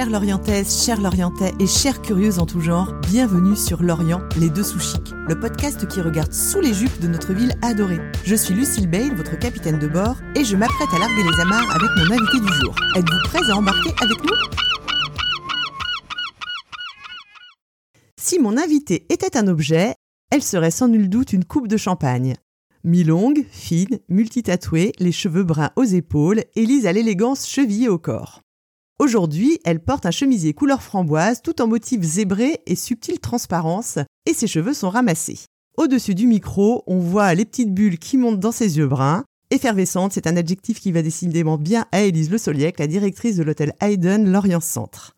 Chères Lorientaises, chers Lorientais et chères curieuses en tout genre, bienvenue sur Lorient, les deux sous chics, le podcast qui regarde sous les jupes de notre ville adorée. Je suis Lucille Bale, votre capitaine de bord, et je m'apprête à larguer les amarres avec mon invité du jour. Êtes-vous prêts à embarquer avec nous? Si mon invité était un objet, elle serait sans nul doute une coupe de champagne. Mi-longue, fine, multitatouée, les cheveux bruns aux épaules, Élise a l'élégance chevillée au corps. Aujourd'hui, elle porte un chemisier couleur framboise tout en motif zébré et subtile transparence, et ses cheveux sont ramassés. Au-dessus du micro, on voit les petites bulles qui montent dans ses yeux bruns. Effervescente, c'est un adjectif qui va décidément bien à Élise Le Soliec, la directrice de l'hôtel Hayden Lorient Centre.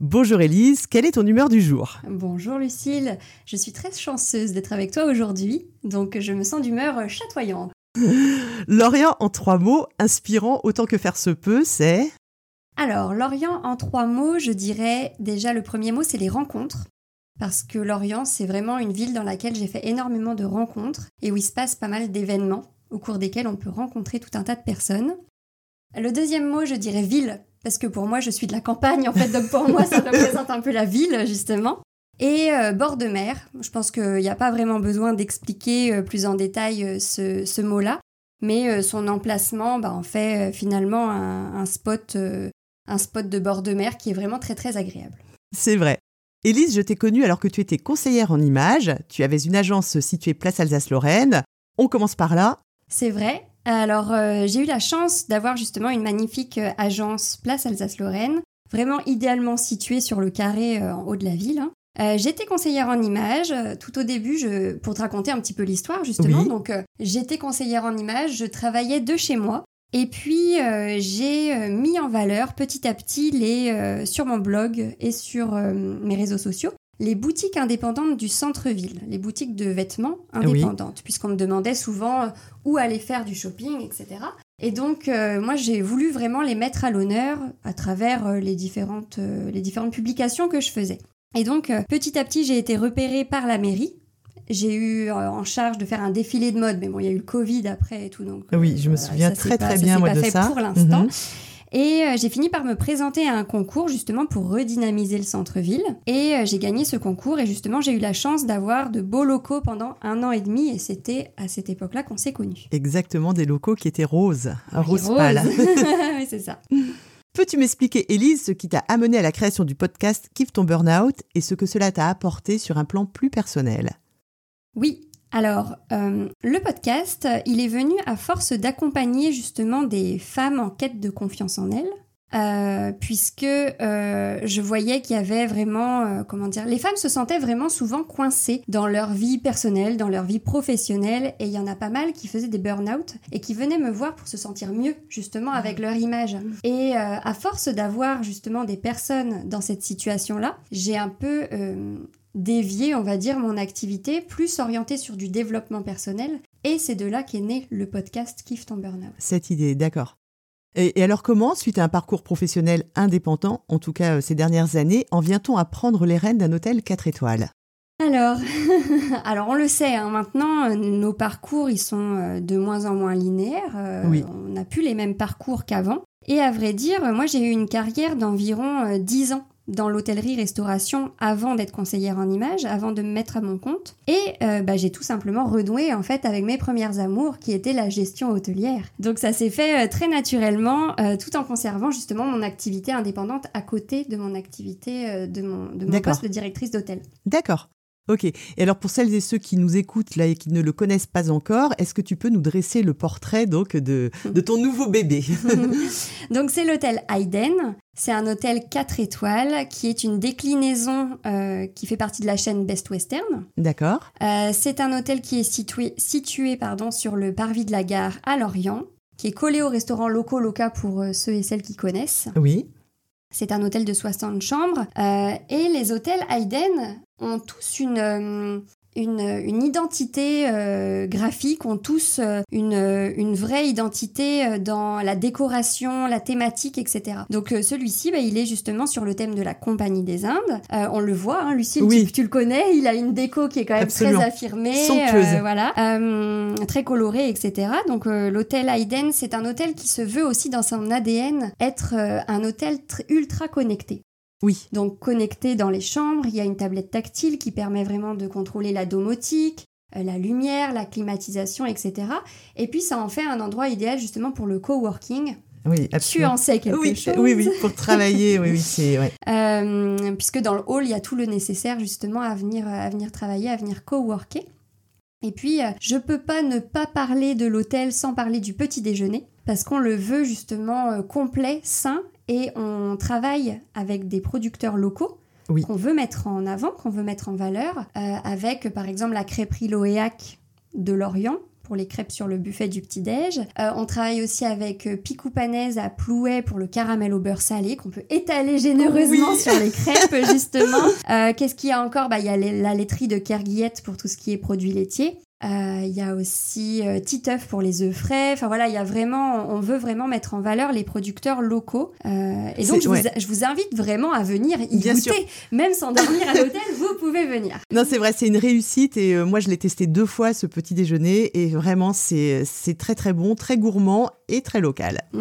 Bonjour Élise, quelle est ton humeur du jour? Bonjour Lucille, je suis très chanceuse d'être avec toi aujourd'hui, donc je me sens d'humeur chatoyante. Lorient en trois mots, inspirant autant que faire se peut, c'est? Alors, Lorient, en trois mots, je dirais déjà le premier mot, c'est les rencontres. Parce que Lorient, c'est vraiment une ville dans laquelle j'ai fait énormément de rencontres et où il se passe pas mal d'événements au cours desquels on peut rencontrer tout un tas de personnes. Le deuxième mot, je dirais ville, parce que pour moi, je suis de la campagne, en fait, donc pour moi, ça représente un peu la ville, justement. Et euh, bord de mer, je pense qu'il n'y a pas vraiment besoin d'expliquer euh, plus en détail euh, ce, mot-là, mais son emplacement bah, en fait finalement un spot un spot de bord de mer qui est vraiment très très agréable. C'est vrai. Élise, je t'ai connue alors que tu étais conseillère en images. Tu avais une agence située place Alsace-Lorraine. On commence par là. C'est vrai. Alors, euh, j'ai eu la chance d'avoir justement une magnifique euh, agence place Alsace-Lorraine, vraiment idéalement située sur le carré euh, en haut de la ville. Hein. j'étais conseillère en images. Tout au début, je, pour te raconter un petit peu l'histoire, justement. Donc, j'étais conseillère en images. Je travaillais de chez moi. Et puis euh, j'ai euh, mis en valeur petit à petit les, euh, sur mon blog et sur mes réseaux sociaux les boutiques indépendantes du centre-ville, les boutiques de vêtements indépendantes, puisqu'on me demandait souvent où aller faire du shopping, etc. Et donc moi j'ai voulu vraiment les mettre à l'honneur à travers les, différentes, les différentes publications que je faisais. Et donc petit à petit j'ai été repérée par la mairie j'ai eu euh, en charge de faire un défilé de mode, mais bon, il y a eu le Covid après et tout, donc. Oui, je me souviens très très bien moi pas de ça. Pour l'instant. Mhm. Et euh, j'ai fini par me présenter à un concours justement pour redynamiser le centre-ville. Et euh, j'ai gagné ce concours et justement j'ai eu la chance d'avoir de beaux locaux pendant un an et demi et c'était à cette époque-là qu'on s'est connus. Exactement, des locaux qui étaient roses, rose, rose pâle. oui, c'est ça. Peux-tu m'expliquer, Élise, ce qui t'a amené à la création du podcast Kiffe ton Burnout et ce que cela t'a apporté sur un plan plus personnel? Oui, alors, euh, le podcast, il est venu à force d'accompagner justement des femmes en quête de confiance en elles, euh, puisque euh, je voyais qu'il y avait vraiment, comment dire, les femmes se sentaient vraiment souvent coincées dans leur vie personnelle, dans leur vie professionnelle, et il y en a pas mal qui faisaient des burn-out et qui venaient me voir pour se sentir mieux justement avec leur image. Et à force d'avoir justement des personnes dans cette situation-là, j'ai un peu dévier, on va dire, mon activité, plus orientée sur du développement personnel. Et c'est de là qu'est né le podcast Kiff ton Burnout. Cette idée, d'accord. Et, alors comment, suite à un parcours professionnel indépendant, en tout cas euh, ces dernières années, en vient-on à prendre les rênes d'un hôtel 4 étoiles? Alors, alors on le sait, hein, maintenant euh, nos parcours ils sont euh, de moins en moins linéaires. On n'a plus les mêmes parcours qu'avant. Et à vrai dire, moi j'ai eu une carrière d'environ 10 ans dans l'hôtellerie-restauration avant d'être conseillère en images, avant de me mettre à mon compte. Et euh, bah, j'ai tout simplement renoué en fait avec mes premières amours qui étaient la gestion hôtelière. Donc ça s'est fait euh, très naturellement euh, tout en conservant justement mon activité indépendante à côté de mon activité de mon, de mon poste de directrice d'hôtel. D'accord. Ok. Et alors pour celles et ceux qui nous écoutent là et qui ne le connaissent pas encore, est-ce que tu peux nous dresser le portrait donc de, de ton nouveau bébé? Donc c'est l'hôtel Hayden. C'est un hôtel 4 étoiles qui est une déclinaison euh, qui fait partie de la chaîne Best Western. D'accord. Euh, c'est un hôtel qui est situé, situé pardon, sur le parvis de la gare à Lorient, qui est collé au restaurant Loco Loca pour euh, ceux et celles qui connaissent. Oui. C'est un hôtel de 60 chambres. Euh, et les hôtels Hayden ont tous une, euh, une, identité euh, graphique, ont tous une, une, vraie identité dans la décoration, la thématique, etc. Donc celui-ci, bah, il est justement sur le thème de la Compagnie des Indes. on le voit, hein, Lucille, tu, le connais, il a une déco qui est quand même très affirmée, voilà, très colorée, etc. Donc l'hôtel Hayden, c'est un hôtel qui se veut aussi dans son ADN être un hôtel ultra connecté. Oui. Donc connecté dans les chambres, il y a une tablette tactile qui permet vraiment de contrôler la domotique, euh, la lumière, la climatisation, etc. Et puis ça en fait un endroit idéal justement pour le coworking. Oui, Tu absolument. en sais quelque oui, chose. oui, oui, pour travailler, oui, oui, c'est ouais. Euh, puisque dans le hall, il y a tout le nécessaire justement à venir, à venir travailler, à venir coworker. Et puis, euh, je peux pas ne pas parler de l'hôtel sans parler du petit déjeuner, parce qu'on le veut justement complet, sain, et on travaille avec des producteurs locaux Oui. qu'on veut mettre en avant, qu'on veut mettre en valeur, euh, avec par exemple la crêperie Loéac de Lorient pour les crêpes sur le buffet du petit-déj. Euh, on travaille aussi avec euh, Picou Panaise à Plouet pour le caramel au beurre salé qu'on peut étaler généreusement Oui. sur les crêpes justement. Euh, Qu'est-ce qu'il y a encore? Bah, Il y a les- la laiterie de Kerguillette pour tout ce qui est produits laitiers. Euh, Il y a aussi euh, Titeuf pour les œufs frais. Enfin voilà, il y a vraiment, on veut vraiment mettre en valeur les producteurs locaux. Euh, et donc je, ouais. vous, je vous invite vraiment à venir y Bien goûter. sûr. Même sans dormir à l'hôtel, vous pouvez venir. Non, c'est vrai, c'est une réussite et moi je l'ai testé deux fois ce petit déjeuner et vraiment c'est c'est très très bon, très gourmand et très local.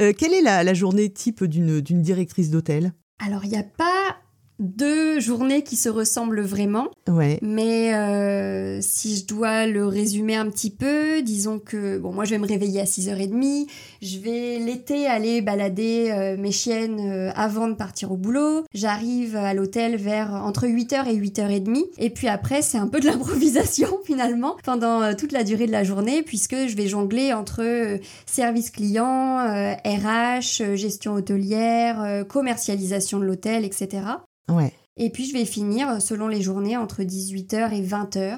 Euh, quelle est la, la journée type d'une d'une directrice d'hôtel? Alors il n'y a pas deux journées qui se ressemblent vraiment. Ouais, Mais euh, si je dois le résumer un petit peu, disons que bon, moi je vais me réveiller à 6h30, je vais l'été aller balader euh, mes chiennes euh, avant de partir au boulot, j'arrive à l'hôtel vers entre 8h et 8h30, et puis après c'est un peu de l'improvisation finalement pendant euh, toute la durée de la journée, puisque je vais jongler entre service client, RH, gestion hôtelière, commercialisation de l'hôtel, etc. ouais. Et puis je vais finir euh, selon les journées entre 18h et 20h.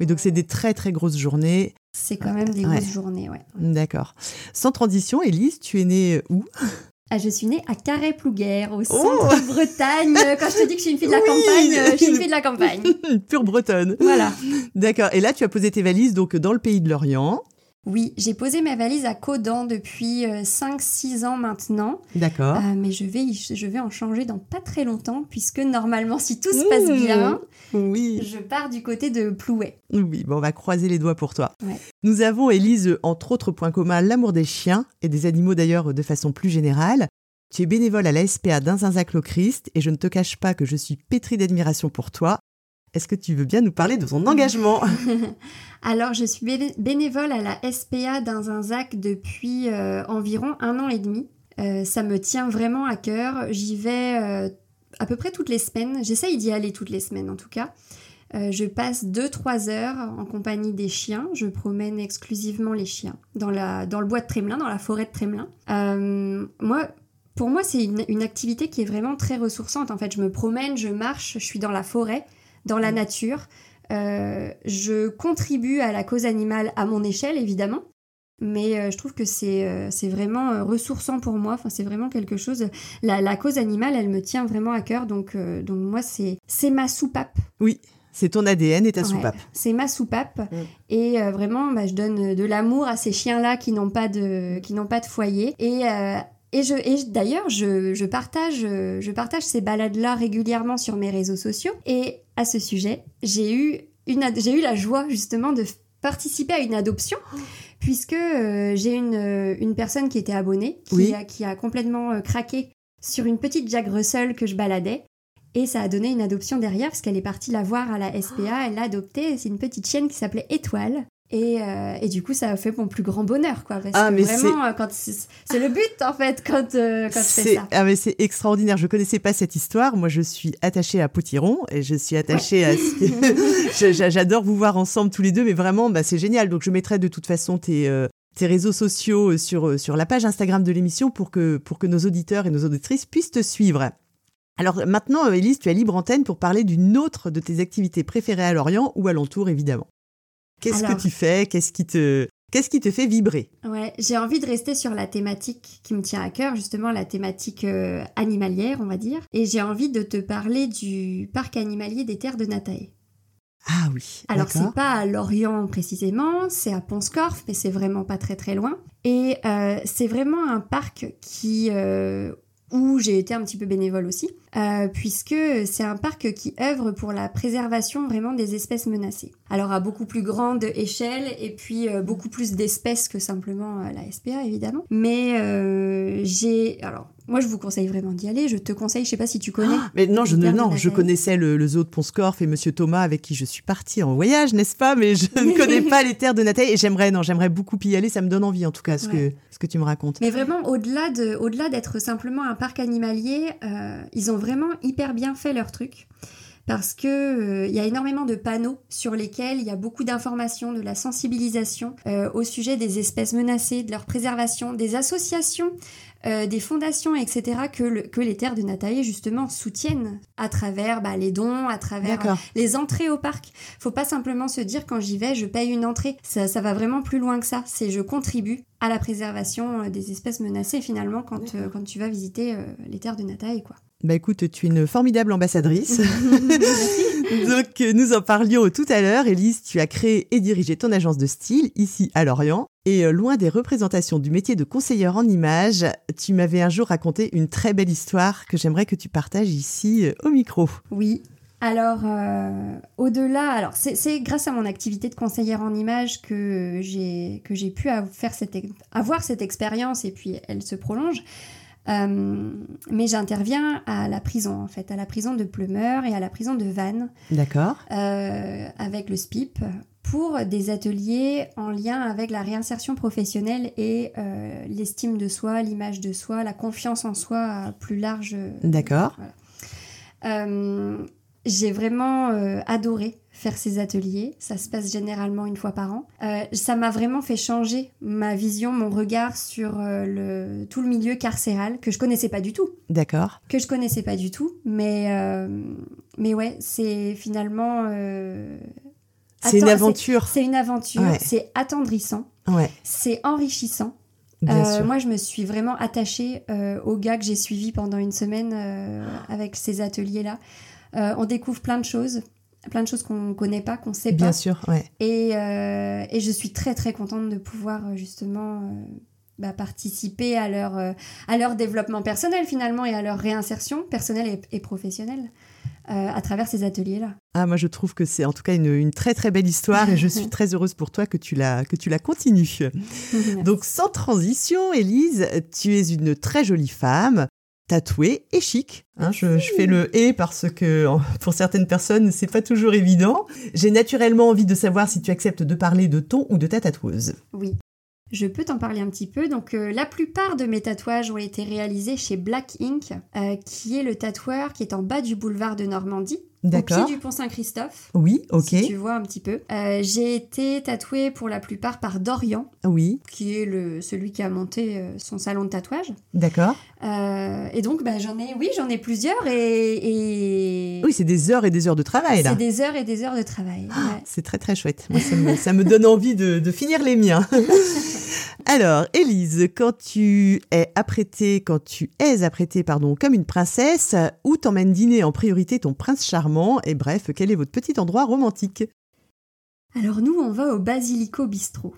Oui, donc c'est des très très grosses journées. C'est quand même des Ouais. grosses journées, ouais. D'accord. Sans transition, Élise, tu es née où? Ah, je suis née à Carré-Plouguer, au Oh centre de Bretagne. Quand je te dis que je suis une fille de la Oui. campagne, euh, je suis une fille de la campagne. Pure bretonne. Voilà. D'accord. Et là, tu as posé tes valises donc dans le pays de l'Orient. Oui, j'ai posé ma valise à Codan depuis 5-6 ans maintenant. D'accord. Euh, mais je vais, je vais en changer dans pas très longtemps, puisque normalement, si tout se passe Mmh. bien, Oui. je pars du côté de Plouet. Oui, bon, on va croiser les doigts pour toi. Ouais. Nous avons, Élise, entre autres points communs, l'amour des chiens et des animaux d'ailleurs de façon plus générale. Tu es bénévole à la SPA d'Inzinzac-le-Christ et je ne te cache pas que je suis pétrie d'admiration pour toi. Est-ce que tu veux bien nous parler de ton engagement? Alors, je suis bé- bénévole à la SPA d'Inzinzac depuis euh, environ un an et demi. Euh, ça me tient vraiment à cœur. J'y vais euh, à peu près toutes les semaines. J'essaye d'y aller toutes les semaines en tout cas. Je passe 2-3 heures en compagnie des chiens. Je promène exclusivement les chiens dans, la, dans le bois de Tremelin, dans la forêt de Tremelin. Euh, moi, pour moi, c'est une, une activité qui est vraiment très ressourçante. En fait, je me promène, je marche, je suis dans la forêt, dans la nature. Euh, je contribue à la cause animale à mon échelle, évidemment. Mais euh, je trouve que c'est euh, vraiment ressourçant pour moi. Enfin, c'est vraiment quelque chose. La, la cause animale, elle me tient vraiment à cœur. Donc, donc moi, c'est c'est ma soupape. Oui, c'est ton ADN et ta Ouais, soupape. c'est ma soupape. Mm. Et euh, vraiment, bah, je donne de l'amour à ces chiens-là qui n'ont pas de qui n'ont pas de foyer. Et euh, et, je, et d'ailleurs, je, je, partage, euh, je partage ces balades-là régulièrement sur mes réseaux sociaux. Et à ce sujet, j'ai eu, une, ad- j'ai eu la joie justement de participer à une adoption, puisque euh, j'ai une, euh, une personne qui était abonnée, qui, Oui. a, qui a complètement euh, craqué sur une petite Jack Russell que je baladais. Et ça a donné une adoption derrière, parce qu'elle est partie la voir à la SPA, elle l'a adoptée. C'est une petite chienne qui s'appelait Étoile. Et, euh, et du coup, ça a fait mon plus grand bonheur, quoi. Parce Ah, que mais vraiment, euh, quand c'est le but, en fait, quand, euh, quand C'est ça. ah, mais c'est extraordinaire. Je connaissais pas cette histoire. Moi, je suis attachée à Potiron et je suis attachée à. ce que- Je- j'a- J'adore vous voir ensemble tous les deux, mais vraiment, bah, c'est génial. Donc, je mettrai de toute façon tes, euh, tes réseaux sociaux sur, sur la page Instagram de l'émission pour que, pour que nos auditeurs et nos auditrices puissent te suivre. Alors maintenant, Élise, tu as libre antenne pour parler d'une autre de tes activités préférées à Lorient ou alentour, évidemment. Qu'est-ce que tu fais? Qu'est-ce qui te Qu'est-ce qui te fait vibrer? Ouais, j'ai envie de rester sur la thématique qui me tient à cœur, justement la thématique euh, animalière, on va dire. Et j'ai envie de te parler du parc animalier des terres de Natae. Ah oui. Alors c'est pas à Lorient précisément, c'est à Ponscorf, mais c'est vraiment pas très très loin. Et euh, c'est vraiment un parc qui euh, où j'ai été un petit peu bénévole aussi, euh, puisque c'est un parc qui œuvre pour la préservation vraiment des espèces menacées. Alors à beaucoup plus grande échelle et puis euh, beaucoup plus d'espèces que simplement euh, la SPA évidemment. Mais j'ai alors moi, je vous conseille vraiment d'y aller. Je te conseille, je sais pas si tu connais. Ah, mais non, je ne, non, je connaissais le, zoo de Ponscorf et Monsieur Thomas avec qui je suis partie en voyage, n'est-ce pas? Mais je ne connais pas les terres de Nathalie et j'aimerais, non, j'aimerais beaucoup y aller. Ça me donne envie, en tout cas, ce que ce que tu me racontes. Mais vraiment, au-delà de, au-delà d'être simplement un parc animalier, euh, ils ont vraiment hyper bien fait leur truc parce que euh, il y a énormément de panneaux sur lesquels il y a beaucoup d'informations, de la sensibilisation euh, au sujet des espèces menacées, de leur préservation, des associations, euh, des fondations, etc. que, que les terres de Nataï justement soutiennent à travers bah, les dons, à travers les entrées au parc. Faut pas simplement se dire quand j'y vais, je paye une entrée. Ça, ça va vraiment plus loin que ça. C'est je contribue à la préservation des espèces menacées finalement quand, quand tu vas visiter les terres de Nataï, quoi. Bah écoute, tu es une formidable ambassadrice. Donc nous en parlions tout à l'heure. Élise, tu as créé et dirigé ton agence de style ici à Lorient. Et euh, loin des représentations du métier de conseillère en images, tu m'avais un jour raconté une très belle histoire que j'aimerais que tu partages ici euh, au micro. Oui. Alors, euh, au-delà, alors c'est grâce à mon activité de conseillère en images que j'ai que j'ai pu faire cette, avoir cette expérience et puis elle se prolonge. Euh, mais j'interviens à la prison, en fait, à la prison de Plumeur et à la prison de Vannes. D'accord. Euh, avec le SPIP pour des ateliers en lien avec la réinsertion professionnelle et euh, l'estime de soi, l'image de soi, la confiance en soi à plus large. D'accord. J'ai vraiment adoré faire ces ateliers. Ça se passe généralement une fois par an. Euh, ça m'a vraiment fait changer ma vision, mon regard sur euh, le, tout le milieu carcéral que je connaissais pas du tout. D'accord. Que je connaissais pas du tout, mais euh, mais ouais, c'est finalement. c'est une aventure. C'est une aventure. C'est attendrissant. Ouais. C'est enrichissant. moi, je me suis vraiment attachée aux gars que j'ai suivis pendant une semaine avec ces ateliers-là. on découvre plein de choses plein de choses qu'on ne connaît pas, qu'on ne sait pas. Bien sûr, ouais. Et, euh, et, je suis très très contente de pouvoir euh, justement euh, bah, participer à leur, à leur développement personnel finalement et à leur réinsertion personnelle et, professionnelle. à travers ces ateliers-là. Ah, moi, je trouve que c'est en tout cas une, une, très très belle histoire et je suis très heureuse pour toi que tu la, que tu la continues. Donc, sans transition, Élise, tu es une très jolie femme tatoué et chic. Hein, je, fais le et parce que pour certaines personnes, c'est pas toujours évident. J'ai naturellement envie de savoir si tu acceptes de parler de ton ou de ta tatoueuse. Oui. Je peux t'en parler un petit peu. Donc, euh, la plupart de mes tatouages ont été réalisés chez Black Ink, euh, qui est le tatoueur qui est en bas du boulevard de Normandie au pied du pont Saint-Christophe. Oui, ok. Si tu vois un petit peu. Euh, j'ai été tatouée pour la plupart par Dorian. Oui. Qui est le, celui qui a monté euh, son salon de tatouage. D'accord. Euh, et donc, bah, j'en ai, oui, j'en ai plusieurs et. Oui, c'est des heures et des heures de travail, là. C'est des heures et des heures de travail. Ah, c'est très, très chouette. Moi, ça, me, ça me donne envie de, de finir les miens. Alors, Élise, quand tu es apprêtée, quand tu es apprêtée, pardon, comme une princesse, où t'emmène dîner en priorité ton prince charmant? Et bref, quel est votre petit endroit romantique Alors nous, on va au Basilico Bistro.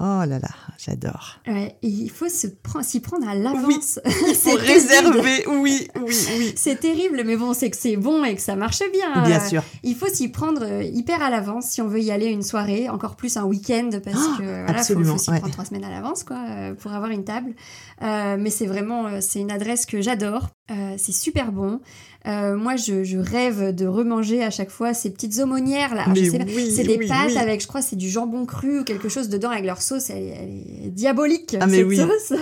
Oh là là, j'adore. Ouais, il faut s'y prendre à l'avance. Oui, c'est réserver, oui, oui, oui. C'est terrible, mais bon, c'est que c'est bon et que ça marche bien. Bien sûr. Il faut s'y prendre euh, hyper à l'avance si on veut y aller une soirée, encore plus un week-end, parce oh, que voilà, faut, faut s'y prendre trois semaines à l'avance, quoi, euh, pour avoir une table. Euh, mais c'est vraiment, c'est une adresse que j'adore. C'est super bon. Euh, moi, je, rêve de remanger à chaque fois ces petites aumônières là. c'est des pâtes avec, je crois, c'est du jambon cru ou quelque chose dedans avec leur sauce. Elle, est diabolique ah, cette sauce.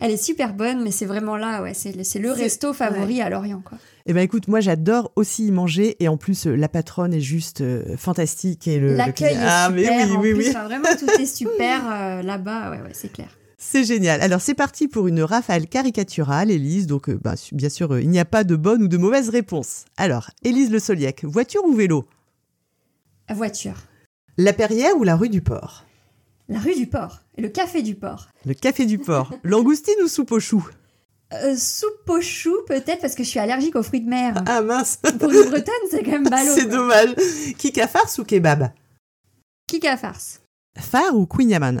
Elle est super bonne, mais c'est vraiment là, ouais. C'est le resto favori à Lorient, quoi. Eh ben écoute, moi j'adore aussi y manger et en plus euh, la patronne est juste euh, fantastique et le l'accueil est ah, super. Mais oui, oui, vraiment tout est super là-bas, ouais, ouais, c'est clair. C'est génial. Alors c'est parti pour une rafale caricaturale, Élise. Donc euh, bah, bien sûr, euh, il n'y a pas de bonne ou de mauvaise réponse. Alors, Élise Le Soliec, voiture ou vélo? Voiture. La Perrière ou la rue du Port? La rue du Port. Et le café du Port. Le café du Port. Langoustine ou soupe aux choux euh, soupe aux choux, peut-être parce que je suis allergique aux fruits de mer. Ah mince Pour une bretonne, c'est quand même ballot. c'est dommage. Kika farce ou kebab? Kika farce. Phare ou Queen Yaman?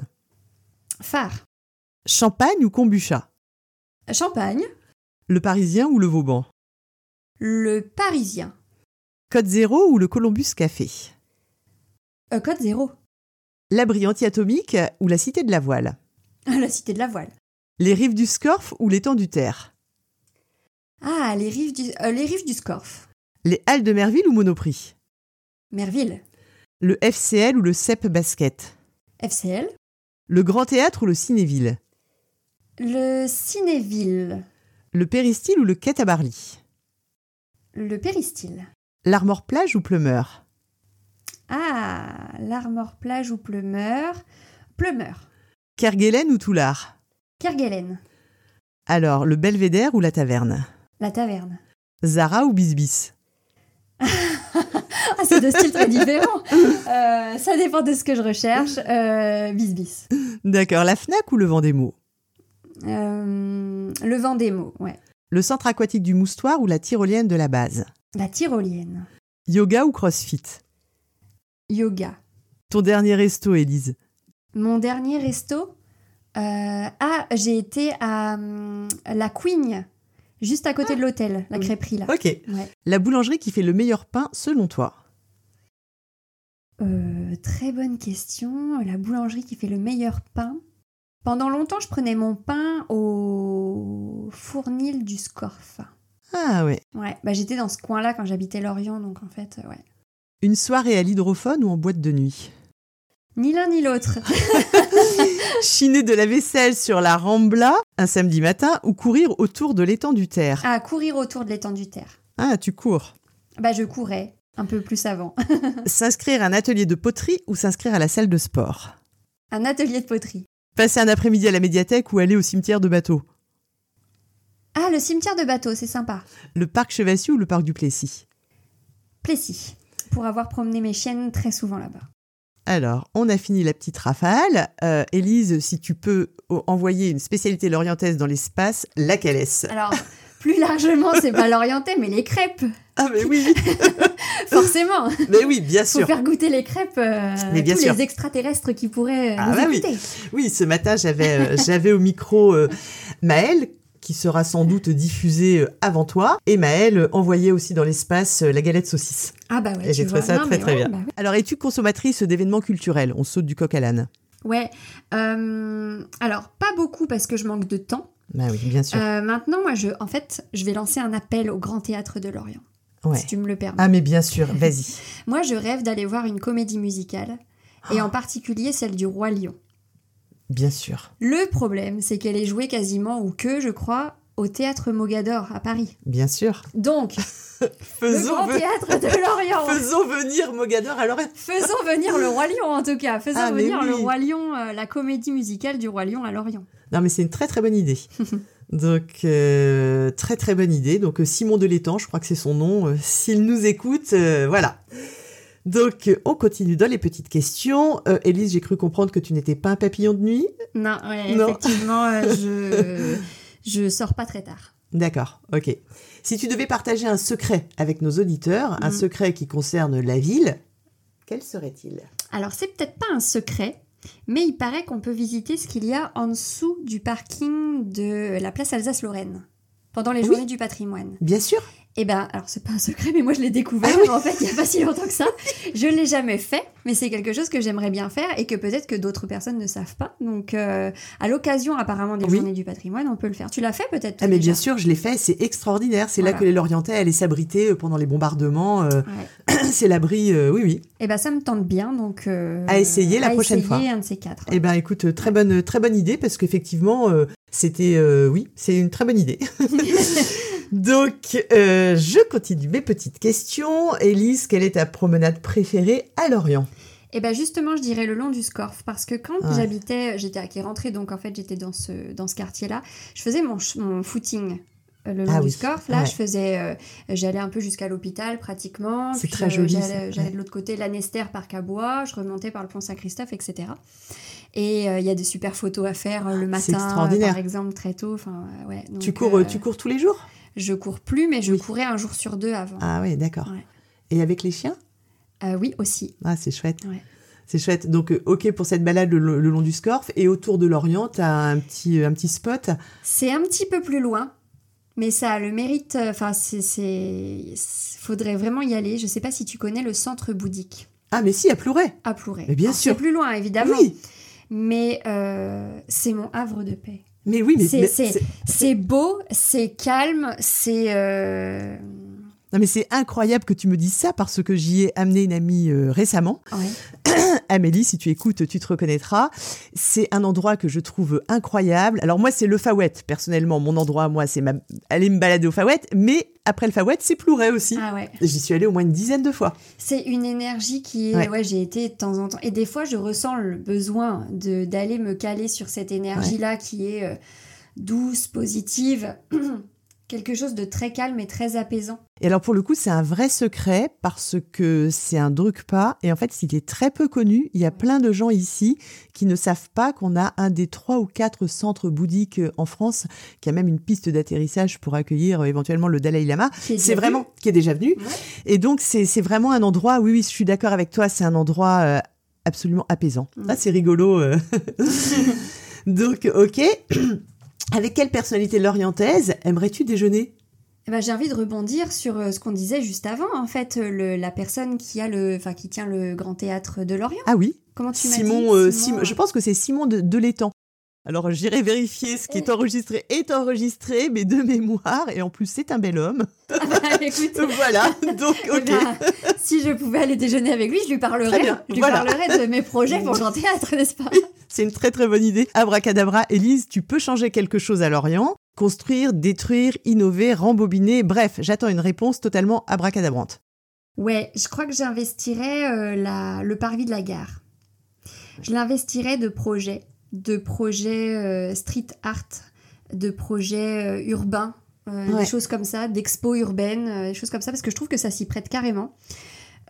Phare. Champagne ou kombucha? Champagne. Le Parisien ou le Vauban? Le Parisien. Code Zéro ou le Columbus Café? Euh, code zéro. L'abri anti-atomique ou la cité de la voile? La cité de la voile. Les rives du Scorff ou l'étang du Terre? Ah, les rives du, euh, les rives du Scorff. Les Halles de Merville ou Monoprix? Merville. Le FCL ou le CEP Basket? FCL. Le Grand Théâtre ou le Cinéville? Le Cinéville. Le Péristyle ou le Quai à Barly? Le Péristyle. L'Armor Plage ou Plumeur? Ah, l'Armor Plage ou Plumeur. Plumeur. Kerguelen ou Toulard? Kerguelen. Alors, le Belvédère ou la Taverne? La Taverne. Zara ou Bisbis? Ah, c'est deux styles très différents. Euh, ça dépend de ce que je recherche. Euh, bis bis. D'accord, la FNAC ou le Vendémo Euh, le vent des mots, ouais. Le Centre aquatique du Moustoir ou la Tyrolienne de la base? La tyrolienne. Yoga ou CrossFit? Yoga. Ton dernier resto, Élise? Mon dernier resto. euh, ah, j'ai été à hum, la Queen, juste à côté de l'hôtel, la crêperie là. Ok. Ouais. La boulangerie qui fait le meilleur pain selon toi? Euh, très bonne question. La boulangerie qui fait le meilleur pain. Pendant longtemps, je prenais mon pain au fournil du Scorff. Ah ouais. Ouais, bah j'étais dans ce coin-là quand j'habitais Lorient, donc en fait, euh, ouais. Une soirée à l'hydrophone ou en boîte de nuit? Ni l'un ni l'autre. Chiner de la vaisselle sur la Rambla un samedi matin ou courir autour de l'étang du Terre? À courir autour de l'étang du Terre. Ah, tu cours. Bah je courais un peu plus avant. S'inscrire à un atelier de poterie ou s'inscrire à la salle de sport? Un atelier de poterie. Passer un après-midi à la médiathèque ou aller au cimetière de bateau Ah, le cimetière de bateau, c'est sympa. Le parc Chevassieu ou le parc du Plessis? Plessis, pour avoir promené mes chiennes très souvent là-bas. Alors, on a fini la petite rafale. Euh, Élise, si tu peux envoyer une spécialité lorientaise dans l'espace, laquelle est-ce? Alors, plus largement, c'est pas l'orienté, mais les crêpes, Ah, mais oui forcément. Mais oui, bien Faut sûr faire goûter les crêpes euh, Mais bien tous sûr. les extraterrestres qui pourraient euh, Ah nous bah oui. écouter. Oui, ce matin, j'avais euh, j'avais au micro euh, Maëlle, qui sera sans doute diffusée avant toi, et Maëlle envoyait aussi dans l'espace la galette saucisse. Ah bah ouais, Et j'ai trouvé vois. ça Non, très très ouais, bien. bah ouais. Alors, es-tu consommatrice d'événements culturels? On saute du coq à l'âne. Ouais. euh, alors, pas beaucoup parce que je manque de temps. Bah oui, bien sûr. Euh, maintenant, moi, je, en fait, je vais lancer un appel au Grand Théâtre de Lorient, ouais. si tu me le permets. Ah, mais bien sûr, vas-y. Moi, je rêve d'aller voir une comédie musicale, et Ah. en particulier celle du Roi Lion. Bien sûr, Le problème, c'est qu'elle est jouée quasiment, ou que, je crois, au Théâtre Mogador à Paris. bien sûr. Donc, le Faisons, Grand ve- Théâtre de Lorient faisons venir Mogador à Lorient. Faisons venir le Roi Lion, en tout cas. Faisons Ah, mais venir le. Roi Lion, euh, la comédie musicale du Roi Lion à Lorient. Non, mais c'est une très très bonne idée. Donc, euh, très très bonne idée. Donc, euh, Simon de l'Étang, je crois que c'est son nom. euh, S'il nous écoute, euh, voilà. Donc, on continue dans les petites questions. Élise, j'ai cru comprendre que tu n'étais pas un papillon de nuit. Non, ouais, Non. effectivement, je... je sors pas très tard. D'accord, ok. Si tu devais partager un secret avec nos auditeurs, un Mhm. secret qui concerne la ville, quel serait-il? Alors, c'est peut-être pas un secret, mais il paraît qu'on peut visiter ce qu'il y a en dessous du parking de la place Alsace-Lorraine pendant les Oui. journées du patrimoine. Bien sûr. Eh ben, alors c'est pas un secret, mais moi je l'ai découvert Ah en fait il y a pas si longtemps que ça. Je l'ai jamais fait, mais c'est quelque chose que j'aimerais bien faire et que peut-être que d'autres personnes ne savent pas. Donc, euh, à l'occasion apparemment des Oui. journées du patrimoine, on peut le faire. Tu l'as fait peut-être Ah mais bien sûr, je l'ai fait, c'est extraordinaire. C'est là que les Lorientais allaient s'abriter euh, pendant les bombardements. euh, Ouais. c'est l'abri, euh, oui, oui. Eh ben, ça me tente bien, donc. À essayer la à prochaine essayer fois. un de ces quatre. Eh ben écoute, très bonne, très bonne idée parce qu'effectivement, c'était, euh, oui, c'est une très bonne idée. Donc, euh, je continue mes petites questions. Élise, quelle est ta promenade préférée à Lorient? Et ben justement, je dirais le long du Scorff parce que quand Ouais. j'habitais, j'étais à Quai-Rentrée, donc en fait j'étais dans ce, dans ce quartier-là, je faisais mon, footing le long Ah du oui. Là, ouais. je faisais, euh, j'allais un peu jusqu'à l'hôpital pratiquement. C'est très euh, joli, J'allais ouais. de l'autre côté, l'Anester, Parc à Bois, je remontais par le pont Saint-Christophe, etc. Et euh, il y a des super photos à faire euh, le matin, extraordinaire. par exemple, très tôt. Enfin, euh, ouais. Tu cours, euh, euh, tu cours tous les jours? Je cours plus, mais je Oui. courais un jour sur deux avant. Ah oui, d'accord. Ouais. Et avec les chiens? Euh, oui, aussi. Ah, c'est chouette. C'est chouette. Donc, euh, ok pour cette balade le, le long du Scorff. Et autour de Lorient, t'as un petit, un petit spot? C'est un petit peu plus loin. Mais ça a le mérite, euh, enfin, c'est, faudrait vraiment y aller. Je sais pas si tu connais le centre bouddhique. Ah, mais si, à Plouray. À Plouray. Mais bien Alors, sûr. C'est plus loin, évidemment. Oui. Mais euh, c'est mon havre de paix. Mais oui, mais C'est beau, c'est calme, c'est. euh, non, mais c'est incroyable que tu me dises ça parce que j'y ai amené une amie euh, récemment. Amélie, si tu écoutes, tu te reconnaîtras. C'est un endroit que je trouve incroyable. Alors moi, c'est le Fawet. Personnellement, mon endroit, moi, c'est ma... aller me balader au Fawet. Mais après le Fawet, c'est Plouray aussi. Ah ouais. J'y suis allée au moins une dizaine de fois. C'est une énergie qui est. Ouais. Ouais, j'ai été de temps en temps. Et des fois, je ressens le besoin d'aller me caler sur cette énergie-là qui est euh, douce, positive. Quelque chose de très calme et très apaisant. Et alors pour le coup, c'est un vrai secret parce que c'est un drukpa et en fait, s'il est très peu connu, il y a plein de gens ici qui ne savent pas qu'on a un des trois ou quatre centres bouddhiques euh, en France, qui a même une piste d'atterrissage pour accueillir euh, éventuellement le Dalai Lama. C'est vraiment qui est déjà venu. Ouais. Et donc c'est vraiment un endroit. Oui, oui, je suis d'accord avec toi. C'est un endroit euh, absolument apaisant. Mm. Ah, c'est rigolo. euh. donc ok. Avec quelle personnalité lorientaise aimerais-tu déjeuner? Eh ben, j'ai envie de rebondir sur euh, ce qu'on disait juste avant. En fait, euh, le- la personne qui a le, enfin, qui tient le Grand Théâtre de Lorient. Ah oui? Comment tu m'as Simon, dit? euh, Simon, Sim- je pense que c'est Simon de, de l'étang. Alors j'irai vérifier ce qui est enregistré est enregistré, mais de mémoire, et en plus c'est un bel homme. Écoute, voilà, donc eh ok. ben, si je pouvais aller déjeuner avec lui, je lui parlerais, je lui voilà. parlerais de mes projets pour le Grand Théâtre, n'est-ce pas? C'est une très très bonne idée. Abracadabra, Élise, tu peux changer quelque chose à Lorient? Construire, détruire, innover, rembobiner, bref, j'attends une réponse totalement abracadabrante. Ouais, je crois que j'investirais euh, le parvis de la gare. Je l'investirais de projets, de projets euh, street art, de projets euh, urbains, euh, Ouais. des choses comme ça, d'expos urbaines, des choses comme ça, parce que je trouve que ça s'y prête carrément.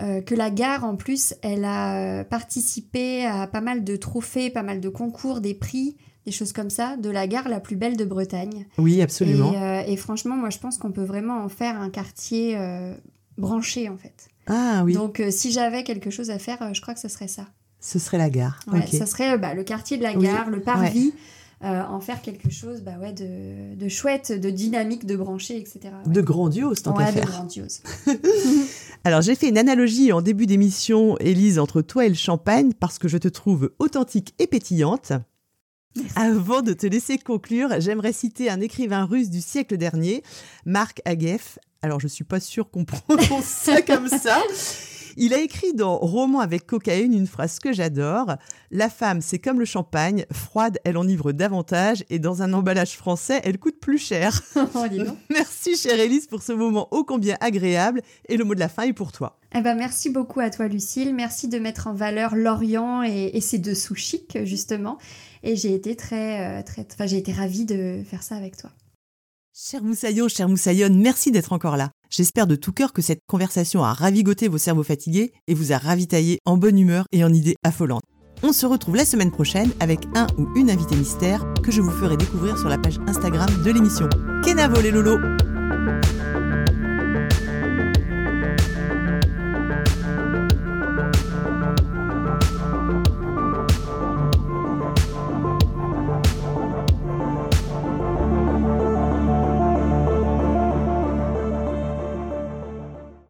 Euh, que la gare, en plus, elle a participé à pas mal de trophées, pas mal de concours, des prix, des choses comme ça, de la gare la plus belle de Bretagne. Oui, absolument. Et, euh, et franchement, moi, je pense qu'on peut vraiment en faire un quartier euh, branché, en fait. Ah oui, Donc, si j'avais quelque chose à faire, je crois que ce serait ça. Ce serait la gare. Ouais. Ça serait euh, bah, le quartier de la Oui, gare, le parvis, euh, en faire quelque chose bah, ouais, de, de chouette, de dynamique, de branché, etc. Ouais. De grandiose, tant Ouais, de grandiose. Alors j'ai fait une analogie en début d'émission, Élise, entre toi et le champagne, parce que je te trouve authentique et pétillante. Avant de te laisser conclure, j'aimerais citer un écrivain russe du siècle dernier, Marc Agueff. Alors je suis pas sûre qu'on prononce ça comme ça. Il a écrit dans Roman avec cocaïne une phrase que j'adore. La femme, c'est comme le champagne, froide, elle enivre davantage, et dans un emballage français, elle coûte plus cher. Oh. Merci chère Élise pour ce moment ô combien agréable, et le mot de la fin est pour toi. Eh ben, merci beaucoup à toi, Lucille. Merci de mettre en valeur Lorient et, et ses dessous chics, justement. Et j'ai été très, euh, très, enfin, j'ai été ravie de faire ça avec toi. Cher Moussaillon, cher Moussaillonne, merci d'être encore là. J'espère de tout cœur que cette conversation a ravigoté vos cerveaux fatigués et vous a ravitaillé en bonne humeur et en idées affolantes. On se retrouve la semaine prochaine avec un ou une invitée mystère que je vous ferai découvrir sur la page Instagram de l'émission. Kenavo les lolos